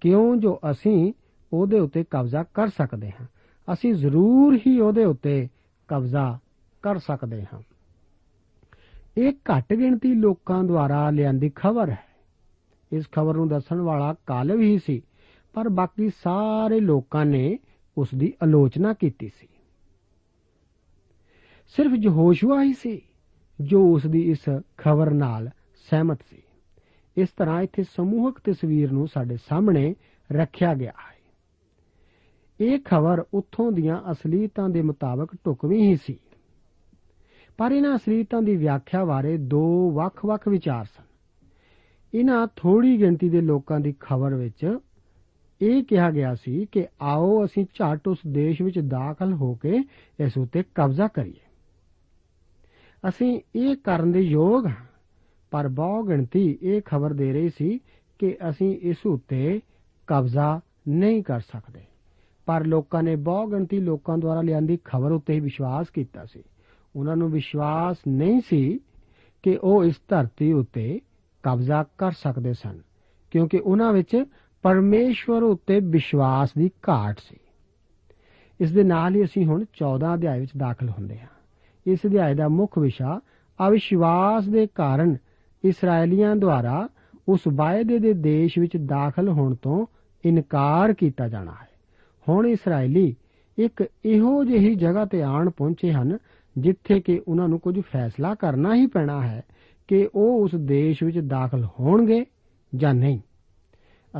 Speaker 3: ਕਿਉਂ ਜੋ ਅਸੀਂ ਉਹਦੇ ਉੱਤੇ ਕਬਜ਼ਾ ਕਰ ਸਕਦੇ ਹਾਂ ਅਸੀਂ ਜ਼ਰੂਰ ਹੀ ਉਹਦੇ ਉੱਤੇ ਕਬਜ਼ਾ ਕਰ ਸਕਦੇ ਹਾਂ ਇਹ ਘੱਟ ਗਿਣਤੀ ਲੋਕਾਂ ਦੁਆਰਾ ਲਿਆਂਦੀ ਖਬਰ ਹੈ ਇਸ ਖਬਰ ਨੂੰ ਦੱਸਣ ਵਾਲਾ ਕਾਲਵ ਹੀ ਸੀ ਪਰ ਬਾਕੀ ਸਾਰੇ ਲੋਕਾਂ ਨੇ ਉਸ ਦੀ ਆਲੋਚਨਾ ਕੀਤੀ ਸੀ ਸਿਰਫ ਯਹੋਸ਼ੂਆ ਹੀ ਸੀ ਜੋ ਉਸ ਦੀ ਇਸ ਖਬਰ ਨਾਲ ਸਹਿਮਤ ਸੀ। ਇਸ ਤਰ੍ਹਾਂ ਇੱਥੇ ਸਮੂਹਕ ਤਸਵੀਰ ਨੂੰ ਸਾਡੇ ਸਾਹਮਣੇ ਰੱਖਿਆ ਗਿਆ ਹੈ। ਇਹ ਖਬਰ ਉੱਥੋਂ ਦੀਆਂ ਅਸਲੀਤਾਂ ਦੇ ਮੁਤਾਬਕ ਟੁਕਵੀਂ ਹੀ ਸੀ। ਪਰ ਇਹਨਾਂ ਅਸਲੀਤਾਂ ਦੀ ਵਿਆਖਿਆ ਬਾਰੇ ਦੋ ਵੱਖ-ਵੱਖ ਵਿਚਾਰ ਸਨ। ਇਹਨਾਂ ਥੋੜੀ ਗਿਣਤੀ ਦੇ ਲੋਕਾਂ ਦੀ ਖਬਰ ਵਿੱਚ ਇਹ ਕਿਹਾ ਗਿਆ ਸੀ ਕਿ ਆਓ ਅਸੀਂ ਝਟ ਉਸ ਦੇਸ਼ ਵਿੱਚ ਦਾਖਲ ਹੋ ਕੇ ਇਸ ਉੱਤੇ ਕਬਜ਼ਾ ਕਰੀਏ। ਅਸੀਂ ਇਹ ਕਰਨ ਦੇ ਯੋਗ ਹਾਂ। ਪਰ ਬਹੁ ਗਿਣਤੀ ਇਹ ਖਬਰ ਦੇ ਰਹੀ ਸੀ ਕਿ ਅਸੀਂ ਇਸ ਉੱਤੇ ਕਬਜ਼ਾ ਨਹੀਂ ਕਰ ਸਕਦੇ। ਪਰ ਲੋਕਾਂ ਨੇ ਬਹੁ ਗਿਣਤੀ ਲੋਕਾਂ ਦੁਆਰਾ ਲਿਆਂਦੀ ਖਬਰ ਉੱਤੇ ਹੀ ਵਿਸ਼ਵਾਸ ਕੀਤਾ ਸੀ। ਉਹਨਾਂ ਨੂੰ ਵਿਸ਼ਵਾਸ ਨਹੀਂ ਸੀ ਕਿ ਉਹ ਇਸ ਧਰਤੀ ਉੱਤੇ ਕਬਜ਼ਾ ਕਰ ਸਕਦੇ ਸਨ, ਕਿਉਂਕਿ ਉਹਨਾਂ ਵਿੱਚ ਪਰਮੇਸ਼ਵਰ ਉੱਤੇ ਵਿਸ਼ਵਾਸ ਦੀ ਘਾਟ ਸੀ। ਇਸ ਦੇ ਨਾਲ ਹੀ ਅਸੀਂ ਹੁਣ 14 ਅਧਿਆਇ ਵਿੱਚ ਦਾਖਲ ਹੁੰਦੇ ਹਾਂ। ਇਸ ਅਧਿਆਇ ਦਾ ਮੁੱਖ ਵਿਸ਼ਾ ਅਵਿਸ਼ਵਾਸ ਦੇ ਕਾਰਨ ਇਸرائیਲੀਆਂ ਦੁਆਰਾ ਉਸ ਵਾਅਦੇ ਦੇ ਦੇਸ਼ ਵਿੱਚ ਦਾਖਲ ਹੋਣ ਤੋਂ ਇਨਕਾਰ ਕੀਤਾ ਜਾਣਾ ਹੈ। ਹੁਣ ਇਸرائیਲੀ ਇੱਕ ਇਹੋ ਜਿਹੀ ਜਗ੍ਹਾ ਤੇ ਆਣ ਪਹੁੰਚੇ ਹਨ ਜਿੱਥੇ ਕਿ ਉਹਨਾਂ ਨੂੰ ਕੁਝ ਫੈਸਲਾ ਕਰਨਾ ਹੀ ਪੈਣਾ ਹੈ ਕਿ ਉਹ ਉਸ ਦੇਸ਼ ਵਿੱਚ ਦਾਖਲ ਹੋਣਗੇ ਜਾਂ ਨਹੀਂ।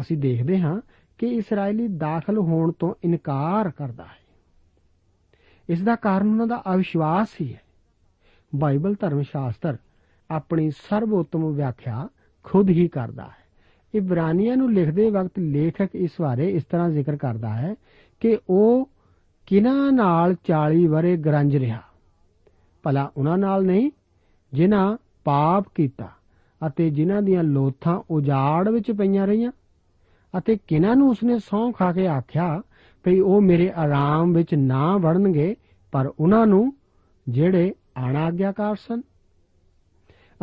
Speaker 3: ਅਸੀਂ ਦੇਖਦੇ ਹਾਂ ਕਿ ਇਸرائیਲੀ ਦਾਖਲ ਹੋਣ ਤੋਂ ਇਨਕਾਰ ਕਰਦਾ ਹੈ। ਇਸ ਦਾ ਕਾਰਨ ਉਹਨਾਂ ਦਾ ਅਵਿਸ਼ਵਾਸ ਹੀ ਹੈ। ਬਾਈਬਲ ਧਰਮ ਸ਼ਾਸਤਰ ਆਪਣੀ ਸਰਵੋਤਮ ਵਿਆਖਿਆ ਖੁਦ ਹੀ ਕਰਦਾ ਹੈ। ਇਬਰਾਨੀਆਂ ਨੂੰ ਲਿਖਦੇ ਵਕਤ ਲੇਖਕ ਇਸ ਬਾਰੇ ਇਸ ਤਰ੍ਹਾਂ ਜ਼ਿਕਰ ਕਰਦਾ ਹੈ ਕਿ ਉਹ ਕਿਨਾਂ ਨਾਲ 40 ਵਰੇ ਗਰੰਜ ਰਿਹਾ। ਭਲਾ ਉਹਨਾਂ ਨਾਲ ਨਹੀਂ, ਜਿਨ੍ਹਾਂ ਪਾਪ ਕੀਤਾ ਅਤੇ ਜਿਨ੍ਹਾਂ ਦੀਆਂ ਲੋਥਾਂ ਉਜਾੜ ਵਿੱਚ ਪਈਆਂ ਰਹੀਆਂ ਅਤੇ ਕਿਨਾਂ ਨੂੰ ਉਸਨੇ ਸੌਂ ਖਾ ਕੇ ਆਖਿਆ ਭਈ ਉਹ ਮੇਰੇ ਆਰਾਮ ਵਿੱਚ ਨਾ ਵੜਨਗੇ, ਪਰ ਉਹਨਾਂ ਨੂੰ ਜਿਹੜੇ ਅਣਾਗਿਆਕਾਰ ਸਨ।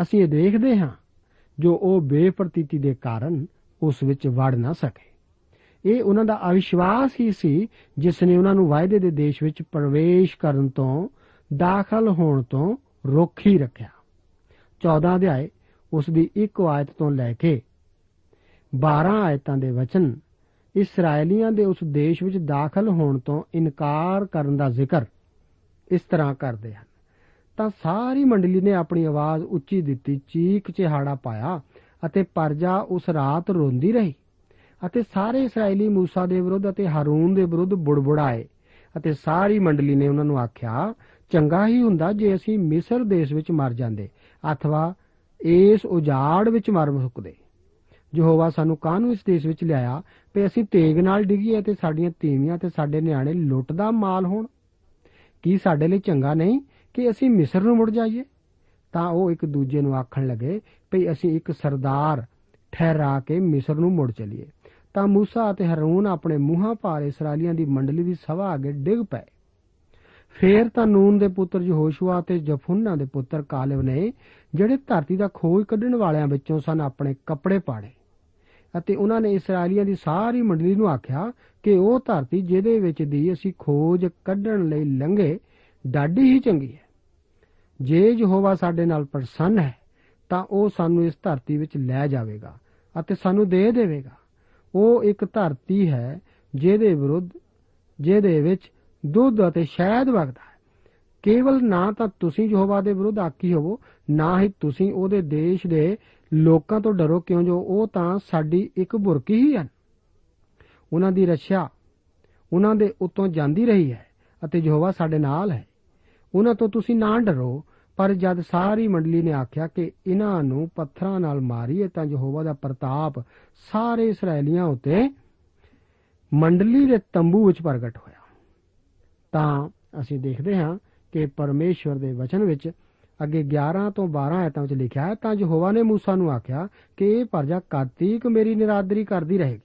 Speaker 3: ਅਸੀਂ ਇਹ ਦੇਖਦੇ ਹਾਂ, ਜੋ ਉਹ ਬੇਪਰਤੀਤੀ ਦੇ ਕਾਰਨ ਉਸ ਵਿੱਚ ਵੜ ਨਾ ਸਕੇ। ਇਹ ਉਹਨਾਂ ਦਾ ਅਵਿਸ਼ਵਾਸ ਹੀ ਸੀ, ਜਿਸ ਨੇ ਉਹਨਾਂ ਨੂੰ ਵਾਅਦੇ ਦੇ ਦੇਸ਼ ਵਿੱਚ ਪ੍ਰਵੇਸ਼ ਕਰਨ ਤੋਂ, ਦਾਖਲ ਹੋਣ ਤੋਂ ਰੋਕ ਹੀ ਰੱਖਿਆ। 14 ਅਧਿਆਏ, ਉਸ ਦੀ ਇੱਕ ਆਇਤ ਤੋਂ ਲੈ ਕੇ 12 ਆਇਤਾਂ ਦੇ ਵਚਨ ਇਸرائیਲੀਆਂ ਦੇ ਉਸ ਦੇਸ਼ ਵਿੱਚ ਦਾਖਲ ਹੋਣ ਤੋਂ ਇਨਕਾਰ ਕਰਨ ਦਾ ਜ਼ਿਕਰ ਇਸ ਤਰ੍ਹਾਂ ਕਰਦੇ ਹਨ। ਤਾਂ ਸਾਰੀ ਮੰਡਲੀ ਨੇ ਆਪਣੀ ਆਵਾਜ਼ ਉੱਚੀ ਦਿੱਤੀ ਚੀਕ ਚਿਹਾੜਾ ਪਾਇਆ ਅਤੇ ਪਰਜਾ ਉਸ ਰਾਤ ਰੋਂਦੀ ਰਹੀ ਅਤੇ ਸਾਰੇ ਇਸرائیਲੀ موسی ਦੇ ਵਿਰੁੱਧ ਅਤੇ ਹਾਰੂਨ ਦੇ ਵਿਰੁੱਧ ਬੁੜਬੁੜਾਏ ਅਤੇ ਸਾਰੀ ਮੰਡਲੀ ਨੇ ਉਹਨਾਂ ਨੂੰ ਆਖਿਆ, ਚੰਗਾ ਹੀ ਹੁੰਦਾ ਜੇ ਅਸੀਂ ਮਿਸਰ ਦੇਸ਼ ਵਿੱਚ ਮਰ ਜਾਂਦੇ, ਅਥਵਾ ਇਸ ਉਜਾੜ ਵਿੱਚ ਮਰ ਮੁੱਕਦੇ ਯਹੋਵਾ ਸਾਨੂੰ ਕਾਹਨੂੰ ਇਸ ਦੇਸ਼ ਵਿੱਚ ਲਿਆਇਆ? ਵੀ ਅਸੀਂ ਤੇਗ ਨਾਲ ਡਿਗੀਏ ਤੇ ਸਾਡੀਆਂ ਤੀਵੀਆਂ ਤੇ ਸਾਡੇ ਨਿਆਣੇ ਲੁੱਟ ਦਾ ਮਾਲ ਹੋਣ। ਕੀ ਸਾਡੇ ਲਈ ਚੰਗਾ ਨਹੀਂ ਕਿ ਅਸੀਂ ਮਿਸਰ ਨੂੰ ਮੁੜ ਜਾਈਏ? ਤਾਂ ਉਹ ਇੱਕ ਦੂਜੇ ਨੂੰ ਆਖਣ ਲੱਗੇ ਭਈ ਅਸੀਂ ਇੱਕ ਸਰਦਾਰ ਠਹਿਰਾ ਕੇ ਮਿਸਰ ਨੂੰ ਮੁੜ ਚਲੀਏ। ਤਾਂ موسی ਅਤੇ ਹਰੂਨ ਆਪਣੇ ਮੂੰਹਾਂ ਭਾਰ ਇਸرائیਲੀਆਂ ਦੀ ਮੰਡਲੀ ਦੀ ਸਭਾ ਅੱਗੇ ਡਿੱਗ ਪਏ। ਫੇਰ ਤਾਂ ਨੂਨ ਦੇ ਪੁੱਤਰ ਯਹੋਸ਼ੂਆ ਤੇ ਜਫੁੰਨਾ ਦੇ ਪੁੱਤਰ ਕਾਲਬ ਨੇ ਜਿਹੜੇ ਧਰਤੀ ਦਾ ਖੋਜ ਕੱਢਣ ਵਾਲਿਆਂ ਵਿੱਚੋਂ ਸਨ ਆਪਣੇ ਕੱਪੜੇ ਪਾੜੇ। ਅਤੇ ਉਹਨਾਂ ਨੇ ਇਸرائیਲੀਆਂ ਦੀ ਸਾਰੀ ਮੰਡਲੀ ਨੂੰ ਆਖਿਆ ਕਿ ਉਹ ਧਰਤੀ ਜਿਹਦੇ ਵਿੱਚ ਦੀ ਅਸੀਂ ਖੋਜ ਕੱਢਣ ਲਈ ਲੰਘੇ, ਡਾਢੀ ਹੀ ਚੰਗੀ ਹੈ। ਜੇ ਯਹੋਵਾ ਸਾਡੇ ਨਾਲ ਪ੍ਰਸੰਨ ਹੈ, ਤਾਂ ਉਹ ਸਾਨੂੰ ਇਸ ਧਰਤੀ ਵਿੱਚ ਲੈ ਜਾਵੇਗਾ ਅਤੇ ਸਾਨੂੰ ਦੇ ਦੇਵੇਗਾ। ਉਹ ਇੱਕ ਧਰਤੀ ਹੈ ਜਿਹਦੇ ਵਿਰੁੱਧ, ਜਿਹਦੇ ਵਿੱਚ ਦੁੱਧ ਅਤੇ ਸ਼ਹਿਦ ਵਗਦਾ ਹੈ। ਕੇਵਲ ਨਾ ਤਾਂ ਤੁਸੀਂ ਯਹੋਵਾ ਦੇ ਵਿਰੁੱਧ ਆਕੀ ਹੋਵੋ, ਨਾ ਹੀ ਤੁਸੀਂ ਉਹਦੇ ਦੇਸ਼ ਦੇ ਲੋਕਾਂ ਤੋਂ ਡਰੋ ਕਿਉਂ ਜੋ ਉਹ ਤਾਂ ਸਾਡੀ ਇੱਕ ਬੁਰਕੀ ਹੀ ਹਨ। ਉਹਨਾਂ ਦੀ ਰੱਛਾ ਉਹਨਾਂ ਦੇ ਉੱਤੋਂ ਜਾਂਦੀ ਰਹੀ ਹੈ ਅਤੇ ਯਹੋਵਾ ਸਾਡੇ ਨਾਲ ਹੈ। ਉਹਨਾਂ ਤੋਂ ਤੁਸੀਂ ਨਾ ਡਰੋ, ਪਰ ਜਦ ਸਾਰੀ ਮੰਡਲੀ ਨੇ ਆਖਿਆ ਕਿ ਇਹਨਾਂ ਨੂੰ ਪੱਥਰਾਂ ਨਾਲ ਮਾਰੀਏ ਤਾਂ ਯਹੋਵਾ ਦਾ ਪ੍ਰਤਾਪ ਸਾਰੇ ਇਸرائیਲੀਆਂ ਉਤੇ ਮੰਡਲੀ ਦੇ ਤੰਬੂ ਵਿੱਚ ਪ੍ਰਗਟ ਹੋਇਆ। ਤਾਂ ਅਸੀਂ ਦੇਖਦੇ ਹਾਂ ਕਿ ਪਰਮੇਸ਼ਵਰ ਦੇ ਵਚਨ ਵਿੱਚ ਅੱਗੇ 11 ਤੋਂ 12 ਆਇਤਾਂ ਵਿੱਚ ਲਿਖਿਆ ਹੈ ਤਾਂ ਯਹੋਵਾ ਨੇ موسی ਨੂੰ ਆਖਿਆ ਕਿ ਇਹ ਪਰਜਾ ਕਾਤੀਕ ਮੇਰੀ ਨਿਰਾਦਰੀ ਕਰਦੀ ਰਹੇਗੀ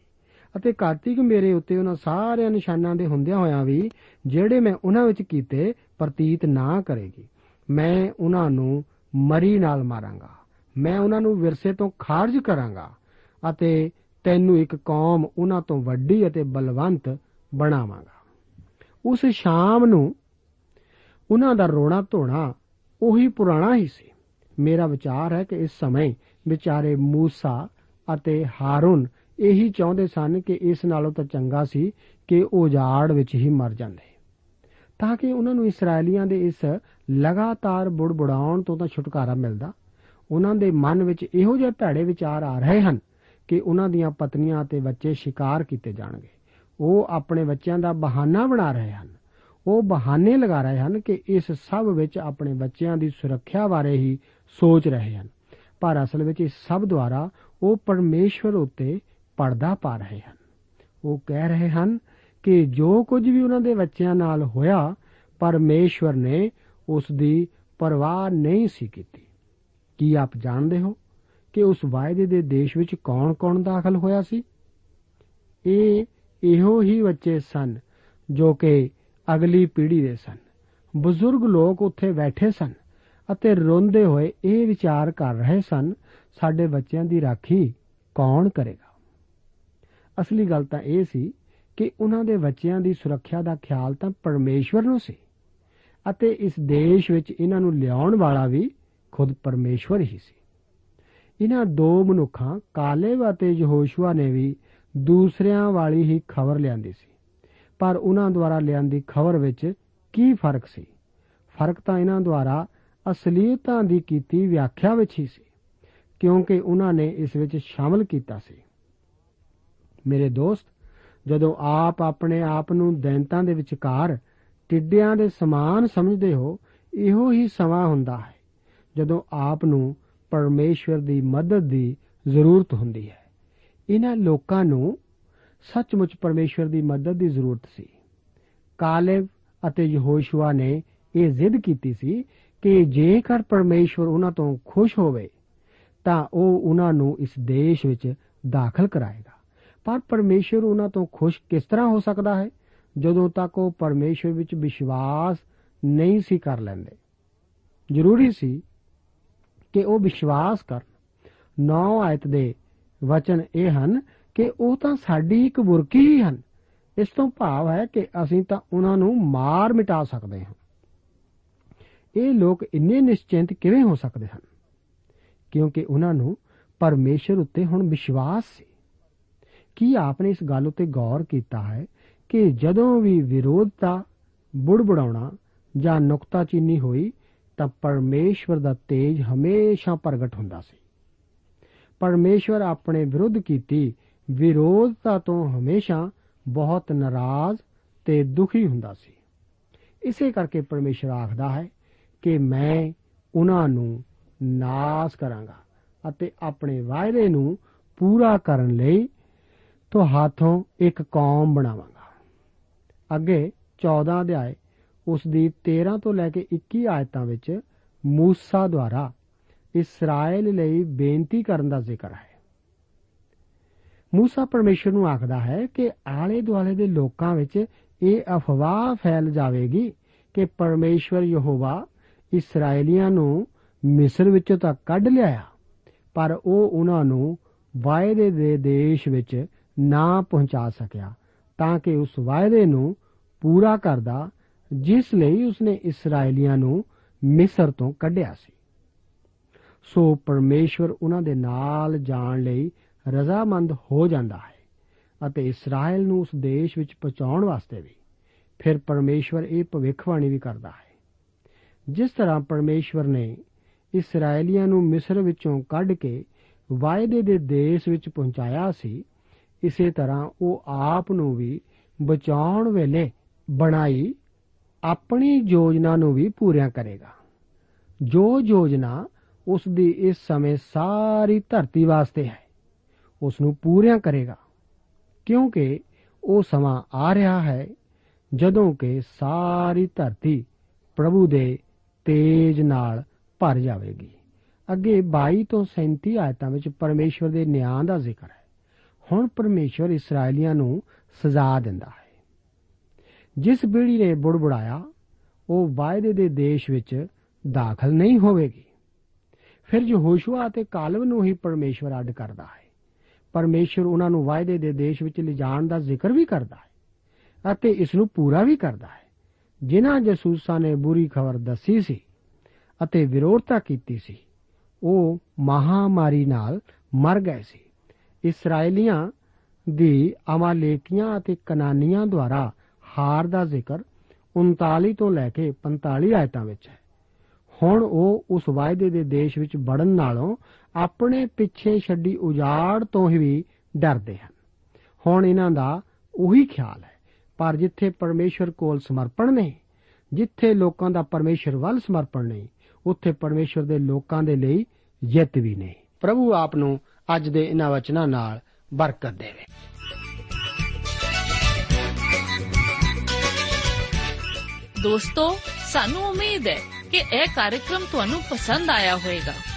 Speaker 3: ਅਤੇ ਕਾਰਤਿਕ ਮੇਰੇ ਉੱਤੇ ਉਹਨਾਂ ਸਾਰਿਆਂ ਨਿਸ਼ਾਨਾਂ ਦੇ ਹੁੰਦਿਆਂ ਹੋਇਆਂ ਵੀ ਜਿਹੜੇ ਮੈਂ ਉਹਨਾਂ ਵਿੱਚ ਕੀਤੇ ਪ੍ਰਤੀਤ ਨਾ ਕਰੇਗੀ ਮੈਂ ਉਹਨਾਂ ਨੂੰ ਮਰੀ ਨਾਲ ਮਾਰਾਂਗਾ ਮੈਂ ਉਹਨਾਂ ਨੂੰ ਵਿਰਸੇ ਤੋਂ ਖਾਰਜ ਕਰਾਂਗਾ ਅਤੇ ਤੈਨੂੰ ਇੱਕ ਕੌਮ ਉਹਨਾਂ ਤੋਂ ਵੱਡੀ ਅਤੇ ਬਲਵੰਤ ਬਣਾਵਾਂਗਾ ਉਸ ਸ਼ਾਮ ਨੂੰ ਉਹਨਾਂ ਦਾ ਰੋਣਾ ਧੋਣਾ ਉਹੀ ਪੁਰਾਣਾ ਹੀ ਸੀ। ਮੇਰਾ ਵਿਚਾਰ ਹੈ ਕਿ ਇਸ ਸਮੇਂ ਵਿਚਾਰੇ موسی ਅਤੇ ਹਾਰੂਨ ਇਹੀ ਚਾਹੁੰਦੇ ਸਨ ਕਿ ਇਸ ਨਾਲੋਂ ਤਾਂ ਚੰਗਾ ਸੀ ਕਿ ਉਜਾੜ ਵਿੱਚ ਹੀ ਮਰ ਜਾਂਦੇ। ਤਾਂ ਕਿ ਉਹਨਾਂ ਨੂੰ ਇਸرائیਲੀਆਂ ਦੇ ਇਸ ਲਗਾਤਾਰ ਬੁੜਬੁੜਾਉਣ ਤੋਂ ਤਾਂ ਛੁਟਕਾਰਾ ਮਿਲਦਾ। ਉਹਨਾਂ ਦੇ ਮਨ ਵਿੱਚ ਇਹੋ ਜਿਹੇ ਭੈੜੇ ਵਿਚਾਰ ਆ ਰਹੇ ਹਨ ਕਿ ਉਹਨਾਂ ਦੀਆਂ ਪਤਨੀਆਂ ਅਤੇ ਬੱਚੇ ਸ਼ਿਕਾਰ ਕੀਤੇ ਜਾਣਗੇ। ਉਹ ਆਪਣੇ ਬੱਚਿਆਂ ਦਾ ਬਹਾਨਾ ਬਣਾ ਰਹੇ ਹਨ। ਉਹ ਬਹਾਨੇ ਲਗਾ ਰਹੇ ਹਨ ਕਿ ਇਸ ਸਭ ਵਿੱਚ ਆਪਣੇ ਬੱਚਿਆਂ ਦੀ ਸੁਰੱਖਿਆ ਬਾਰੇ ਹੀ ਸੋਚ ਰਹੇ ਹਨ। ਪਰ ਅਸਲ ਵਿੱਚ ਇਸ ਸਭ ਦੁਆਰਾ ਉਹ ਪਰਮੇਸ਼ਵਰ ਉੱਤੇ ਪਰਦਾ ਪਾ ਰਹੇ ਹਨ। ਉਹ ਕਹਿ ਰਹੇ ਹਨ ਕਿ ਜੋ ਕੁਝ ਵੀ ਉਹਨਾਂ ਦੇ ਬੱਚਿਆਂ ਨਾਲ ਹੋਇਆ, ਪਰਮੇਸ਼ਵਰ ਨੇ ਉਸ ਦੀ ਪਰਵਾਹ ਨਹੀਂ ਸੀ ਕੀਤੀ। ਕੀ ਆਪ ਜਾਣਦੇ ਹੋ ਕਿ ਉਸ ਵਾਅਦੇ ਦੇ ਦੇਸ਼ ਵਿੱਚ ਕੌਣ-ਕੌਣ ਦਾਖਲ ਹੋਇਆ ਸੀ? ਇਹ ਇਹੋ ਹੀ ਬੱਚੇ ਸਨ ਜੋ ਕਿ ਅਗਲੀ ਪੀੜ੍ਹੀ ਦੇ ਸਨ। ਬਜ਼ੁਰਗ ਲੋਕ ਉੱਥੇ ਬੈਠੇ ਸਨ ਅਤੇ ਰੋਂਦੇ ਹੋਏ ਇਹ ਵਿਚਾਰ ਕਰ ਰਹੇ ਸਨ, ਸਾਡੇ ਬੱਚਿਆਂ ਦੀ ਰਾਖੀ ਕੌਣ ਕਰੇਗਾ? ਅਸਲੀ ਗੱਲ ਤਾਂ ਇਹ ਸੀ ਕਿ ਉਹਨਾਂ ਦੇ ਬੱਚਿਆਂ ਦੀ ਸੁਰੱਖਿਆ ਦਾ ਖਿਆਲ ਤਾਂ ਪਰਮੇਸ਼ਵਰ ਨੂੰ ਸੀ ਅਤੇ ਇਸ ਦੇਸ਼ ਵਿੱਚ ਇਹਨਾਂ ਨੂੰ ਲਿਆਉਣ ਵਾਲਾ ਵੀ ਖੁਦ ਪਰਮੇਸ਼ਵਰ ਹੀ ਸੀ। ਇਹਨਾਂ ਦੋ ਮਨੁੱਖਾਂ, ਕਾਲੇਬ ਅਤੇ ਯਹੋਸ਼ੂਆ ਨੇ ਵੀ ਦੂਸਰਿਆਂ ਵਾਲੀ ਹੀ ਖਬਰ ਲਿਆਂਦੀ ਸੀ। ਪਰ ਉਹਨਾਂ ਦੁਆਰਾ ਲਿਆਂਦੀ ਖਬਰ ਵਿੱਚ ਕੀ ਫ਼ਰਕ ਸੀ? ਫ਼ਰਕ ਤਾਂ ਇਹਨਾਂ ਦੁਆਰਾ ਅਸਲੀਅਤਾਂ ਦੀ ਕੀਤੀ ਵਿਆਖਿਆ ਵਿੱਚ ਹੀ ਸੀ, ਕਿਉਂਕਿ ਉਹਨਾਂ ਨੇ ਇਸ ਵਿੱਚ ਸ਼ਾਮਲ ਕੀਤਾ ਸੀ। ਮੇਰੇ ਦੋਸਤ, ਜਦੋਂ ਆਪ ਆਪਣੇ ਆਪ ਨੂੰ ਦੈਂਤਾਂ ਦੇ ਵਿਚਕਾਰ ਟਿੱਡਿਆਂ ਦੇ ਸਮਾਨ ਸਮਝਦੇ ਹੋ, ਇਹੋ ਹੀ ਸਮਾਂ ਹੁੰਦਾ ਹੈ, ਜਦੋਂ ਆਪ ਨੂੰ ਪਰਮੇਸ਼ਵਰ ਦੀ ਮਦਦ ਦੀ ਜ਼ਰੂਰਤ ਹੁੰਦੀ ਹੈ। ਇਹਨਾਂ ਲੋਕਾਂ ਨੂੰ ਸੱਚਮੁੱਚ ਪਰਮੇਸ਼ਵਰ ਦੀ ਮਦਦ ਦੀ ਜ਼ਰੂਰਤ ਸੀ। ਕਾਲੇਬ ਅਤੇ ਯਹੋਸ਼ੂਆ ਨੇ ਇਹ ਜ਼ਿੱਦ ਕੀਤੀ ਸੀ ਕਿ ਜੇਕਰ ਪਰਮੇਸ਼ਵਰ ਉਹਨਾਂ ਤੋਂ ਖੁਸ਼ ਹੋਵੇ, ਤਾਂ ਉਹ ਉਹਨਾਂ ਨੂੰ ਇਸ ਦੇਸ਼ ਵਿੱਚ ਦਾਖਲ ਕਰਾਏਗਾ। ਪਰ ਪਰਮੇਸ਼ਵਰ ਉਹਨਾਂ ਤੋਂ ਖੁਸ਼ ਕਿਸ ਤਰ੍ਹਾਂ ਹੋ ਸਕਦਾ ਹੈ? ਜਦੋਂ ਤੱਕ ਉਹ ਪਰਮੇਸ਼ਵਰ ਵਿੱਚ ਵਿਸ਼ਵਾਸ ਨਹੀਂ ਸੀ ਕਰ ਲੈਂਦੇ। ਜ਼ਰੂਰੀ ਸੀ ਕਿ ਉਹ ਵਿਸ਼ਵਾਸ ਕਰਨ। 9 ਆਇਤ ਦੇ ਵਚਨ ਇਹ ਹਨ ਕਿ ਉਹ ਤਾਂ ਸਾਡੀ ਇੱਕ ਬੁਰਕੀ ਹੀ ਹਨ। ਇਸ ਤੋਂ ਭਾਵ ਹੈ ਕਿ ਅਸੀਂ ਤਾਂ ਉਹਨਾਂ ਨੂੰ ਮਾਰ ਮਿਟਾ ਸਕਦੇ ਹਾਂ। ਇਹ ਲੋਕ ਇੰਨੇ ਨਿਸ਼ਚਿੰਤ ਕਿਵੇਂ ਹੋ ਸਕਦੇ ਹਨ? ਕਿਉਂਕਿ ਉਹਨਾਂ ਨੂੰ ਪਰਮੇਸ਼ਰ ਉੱਤੇ ਹੁਣ ਵਿਸ਼ਵਾਸ ਸੀ। ਕੀ ਆਪਨੇ ਇਸ ਗੱਲ ਉਤੇ ਗੌਰ ਕੀਤਾ ਹੈ ਕਿ ਜਦੋਂ ਵੀ ਵਿਰੋਧਤਾ ਬੁੜਬੁੜਾਉਣਾ ਜਾਂ ਨੁਕਤਾਚੀਨੀ ਹੋਈ, ਤਾਂ ਪਰਮੇਸ਼ਵਰ ਦਾ ਤੇਜ ਹਮੇਸ਼ਾ ਪ੍ਰਗਟ ਹੁੰਦਾ ਸੀ। ਪਰਮੇਸ਼ਵਰ ਆਪਣੇ ਵਿਰੁੱਧ ਕੀਤੀ ਵਿਰੋਧਤਾ ਤੋਂ ਹਮੇਸ਼ਾ ਬਹੁਤ ਨਾਰਾਜ਼ ਤੇ ਦੁਖੀ ਹੁੰਦਾ ਸੀ। ਇਸੇ ਕਰਕੇ ਪਰਮੇਸ਼ਰ ਆਖਦਾ ਹੈ ਕਿ ਮੈਂ ਉਹਨਾਂ ਨੂੰ ਨਾਸ ਕਰਾਂਗਾ ਅਤੇ ਆਪਣੇ ਵਾਅਦੇ ਨੂੰ ਪੂਰਾ ਕਰਨ ਲਈ ਤੁਹਾਥੋਂ ਇੱਕ ਕੌਮ ਬਣਾਵਾਂਗਾ। ਅੱਗੇ 14 ਅਧਿਆਏ ਉਸ ਦੀ 13 ਤੋਂ ਲੈ ਕੇ 21 ਆਇਤਾਂ ਵਿੱਚ ਮੂਸਾ ਦੁਆਰਾ ਇਸਰਾਇਲ ਲਈ ਬੇਨਤੀ ਕਰਨ ਦਾ ਜ਼ਿਕਰ ਹੈ। ਮੂਸਾ ਪਰਮੇਸ਼ਰ ਨੂੰ ਆਖਦਾ ਹੈ ਕਿ ਆਲੇ ਦੁਆਲੇ ਦੇ ਲੋਕਾਂ ਵਿੱਚ ਇਹ ਅਫਵਾਹ ਫੈਲ ਜਾਵੇਗੀ ਕਿ ਪਰਮੇਸ਼ਵਰ ਯਹੋਵਾ ਇਸرائیਲੀਆਂ ਨੂੰ ਮਿਸਰ ਵਿੱਚੋਂ ਤਾਂ ਕੱਢ ਲਿਆਇਆ, ਪਰ ਉਹ ਉਹਨਾਂ ਨੂੰ ਵਾਅਦੇ ਦੇ ਦੇਸ਼ ਵਿੱਚ ਨਾ ਪਹੁੰਚਾ ਸਕਿਆ, ਤਾਂ ਕਿ ਉਸ ਵਾਅਦੇ ਨੂੰ ਪੂਰਾ ਕਰਦਾ, ਜਿਸ ਲਈ ਉਸਨੇ ਇਸرائیਲੀਆਂ ਨੂੰ ਮਿਸਰ ਤੋਂ ਕੱਢਿਆ ਸੀ। ਸੋ ਪਰਮੇਸ਼ਵਰ ਉਹਨਾਂ ਦੇ ਨਾਲ ਜਾਣ ਲਈ ਰਜ਼ਾਮੰਦ ਹੋ ਜਾਂਦਾ ਹੈ ਅਤੇ ਇਸਰਾਇਲ ਨੂੰ ਉਸ ਦੇਸ਼ ਵਿੱਚ ਪਹੁੰਚਾਉਣ ਵਾਸਤੇ ਵੀ। ਫਿਰ ਪਰਮੇਸ਼ਵਰ ਇਹ ਭਵਿੱਖਬਾਣੀ ਵੀ ਕਰਦਾ ਹੈ। ਜਿਸ ਤਰ੍ਹਾਂ ਪਰਮੇਸ਼ਵਰ ਨੇ ਇਸرائیਲੀਆਂ ਨੂੰ ਮਿਸਰ ਵਿੱਚੋਂ ਕੱਢ ਕੇ ਵਾਅਦੇ ਦੇ ਦੇਸ਼ ਵਿੱਚ ਪਹੁੰਚਾਇਆ ਸੀ, ਇਸੇ ਤਰ੍ਹਾਂ ਉਹ ਆਪ ਨੂੰ ਵੀ ਬਚਾਉਣ ਵੇਲੇ ਬਣਾਈ ਆਪਣੀ ਯੋਜਨਾ ਨੂੰ ਵੀ ਪੂਰਿਆਂ ਕਰੇਗਾ। ਜੋ ਯੋਜਨਾ ਉਸ ਦੀ ਇਸ ਸਮੇਂ ਸਾਰੀ ਧਰਤੀ ਵਾਸਤੇ ਹੈ। ਉਸ ਨੂੰ ਪੂਰਿਆਂ ਕਰੇਗਾ। ਕਿਉਂਕਿ ਉਹ ਸਮਾਂ ਆ ਰਿਹਾ ਹੈ ਜਦੋਂ ਕਿ ਸਾਰੀ ਧਰਤੀ ਪ੍ਰਭੂ ਦੇ ਤੇਜ ਨਾਲ ਭਰ ਜਾਵੇਗੀ। ਅੱਗੇ 22 ਤੋਂ 37 ਆਇਤਾਂ ਵਿੱਚ ਪਰਮੇਸ਼ਵਰ ਦੇ ਨਿਆਂ ਦਾ ਜ਼ਿਕਰ ਹੈ। ਹੁਣ ਪਰਮੇਸ਼ਵਰ ਇਸرائیਲੀਆਂ ਨੂੰ ਸਜ਼ਾ ਦਿੰਦਾ ਹੈ। ਜਿਸ ਪੀੜ੍ਹੀ ਨੇ ਬੁੜਬੜਾਇਆ, ਉਹ ਵਾਅਦੇ ਦੇ ਦੇਸ਼ ਵਿੱਚ ਦਾਖਲ ਨਹੀਂ ਹੋਵੇਗੀ। ਫਿਰ ਯਹੋਸ਼ੂਆ ਅਤੇ ਕਾਲਵ ਨੂੰ ਹੀ ਪਰਮੇਸ਼ਵਰ ਅੱਡ ਕਰਦਾ ਹੈ। ਪਰਮੇਸ਼ਰ ਉਹਨਾਂ ਨੂੰ ਵਾਅਦੇ ਦੇ ਦੇਸ਼ ਵਿੱਚ ਲਿਜਾਣ ਦਾ ਜ਼ਿਕਰ ਵੀ ਕਰਦਾ ਹੈ ਅਤੇ ਇਸ ਨੂੰ ਪੂਰਾ ਵੀ ਕਰਦਾ ਹੈ। ਜਿਨ੍ਹਾਂ ਜਸੂਸਾਂ ਨੇ ਬੁਰੀ ਖਬਰ ਦੱਸੀ ਸੀ ਅਤੇ ਵਿਰੋਧਤਾ ਕੀਤੀ ਸੀ, ਉਹ ਮਹਾਮਾਰੀ ਨਾਲ ਮਰ ਗਏ ਸੀ। ਇਸرائیਲੀਆਂ ਦੀ ਅਮਾਲੇਕੀਆਂ ਅਤੇ ਕਨਾਨੀਆਂ ਦੁਆਰਾ ਹਾਰ ਦਾ ਜ਼ਿਕਰ 39 ਤੋਂ ਲੈ ਕੇ 45 ਆਇਤਾਂ ਵਿੱਚ ਹੈ। ਹੁਣ ਉਹ ਉਸ ਵਾਅਦੇ ਦੇ ਦੇਸ਼ ਵਿੱਚ ਵੜਨ ਨਾਲੋਂ ਆਪਣੇ ਪਿੱਛੇ ਛੱਡੀ ਉਜਾੜ ਤੋਂ ਹੀ ਵੀ ਡਰਦੇ ਹਨ। ਹੁਣ ਇਹਨਾਂ ਦਾ ਉਹੀ ਖਿਆਲ ਹੈ। ਪਰ ਜਿੱਥੇ ਪਰਮੇਸ਼ਰ ਕੋਲ ਸਮਰਪਣ ਨਹੀਂ ਜਿੱਥੇ ਲੋਕਾਂ ਦਾ ਪਰਮੇਸ਼ਰ ਵੱਲ ਸਮਰਪਣ ਨਹੀਂ ਉੱਥੇ ਪਰਮੇਸ਼ਰ ਦੇ ਲੋਕਾਂ ਦੇ ਲਈ ਜਿੱਤ ਵੀ ਨਹੀਂ ਪ੍ਰਭੂ ਆਪ ਨੂੰ ਅੱਜ ਦੇ ਇਹਨਾਂ ਵਚਨਾਂ ਨਾਲ ਬਰਕਤ ਦੇਵੇ।
Speaker 4: ਦੋਸਤੋ, ਸਾਨੂੰ ਉਮੀਦ ਹੈ ਕਿ ਇਹ ਕਾਰਜਕ੍ਰਮ ਤੁਹਾਨੂੰ ਪਸੰਦ ਆਇਆ ਹੋਵੇਗਾ।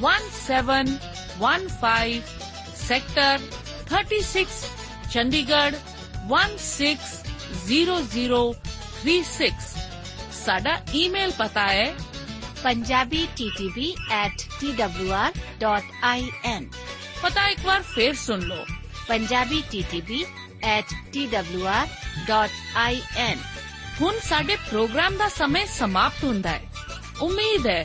Speaker 4: 1715 sector 36 Chandigarh 160036 ਸਾਡਾ ਈਮੇਲ ਪਤਾ ਹੈ
Speaker 5: punjabi ttb at twr.in
Speaker 4: ਪਤਾ ਇੱਕ ਵਾਰ ਫੇਰ ਸੁਣ ਲਓ
Speaker 5: punjabi ttb at twr.in
Speaker 4: ਹੁਣ ਸਾਡੇ ਪ੍ਰੋਗਰਾਮ ਦਾ ਸਮੇਂ ਸਮਾਪਤ ਹੁੰਦਾ ਹੈ ਉਮੀਦ ਹੈ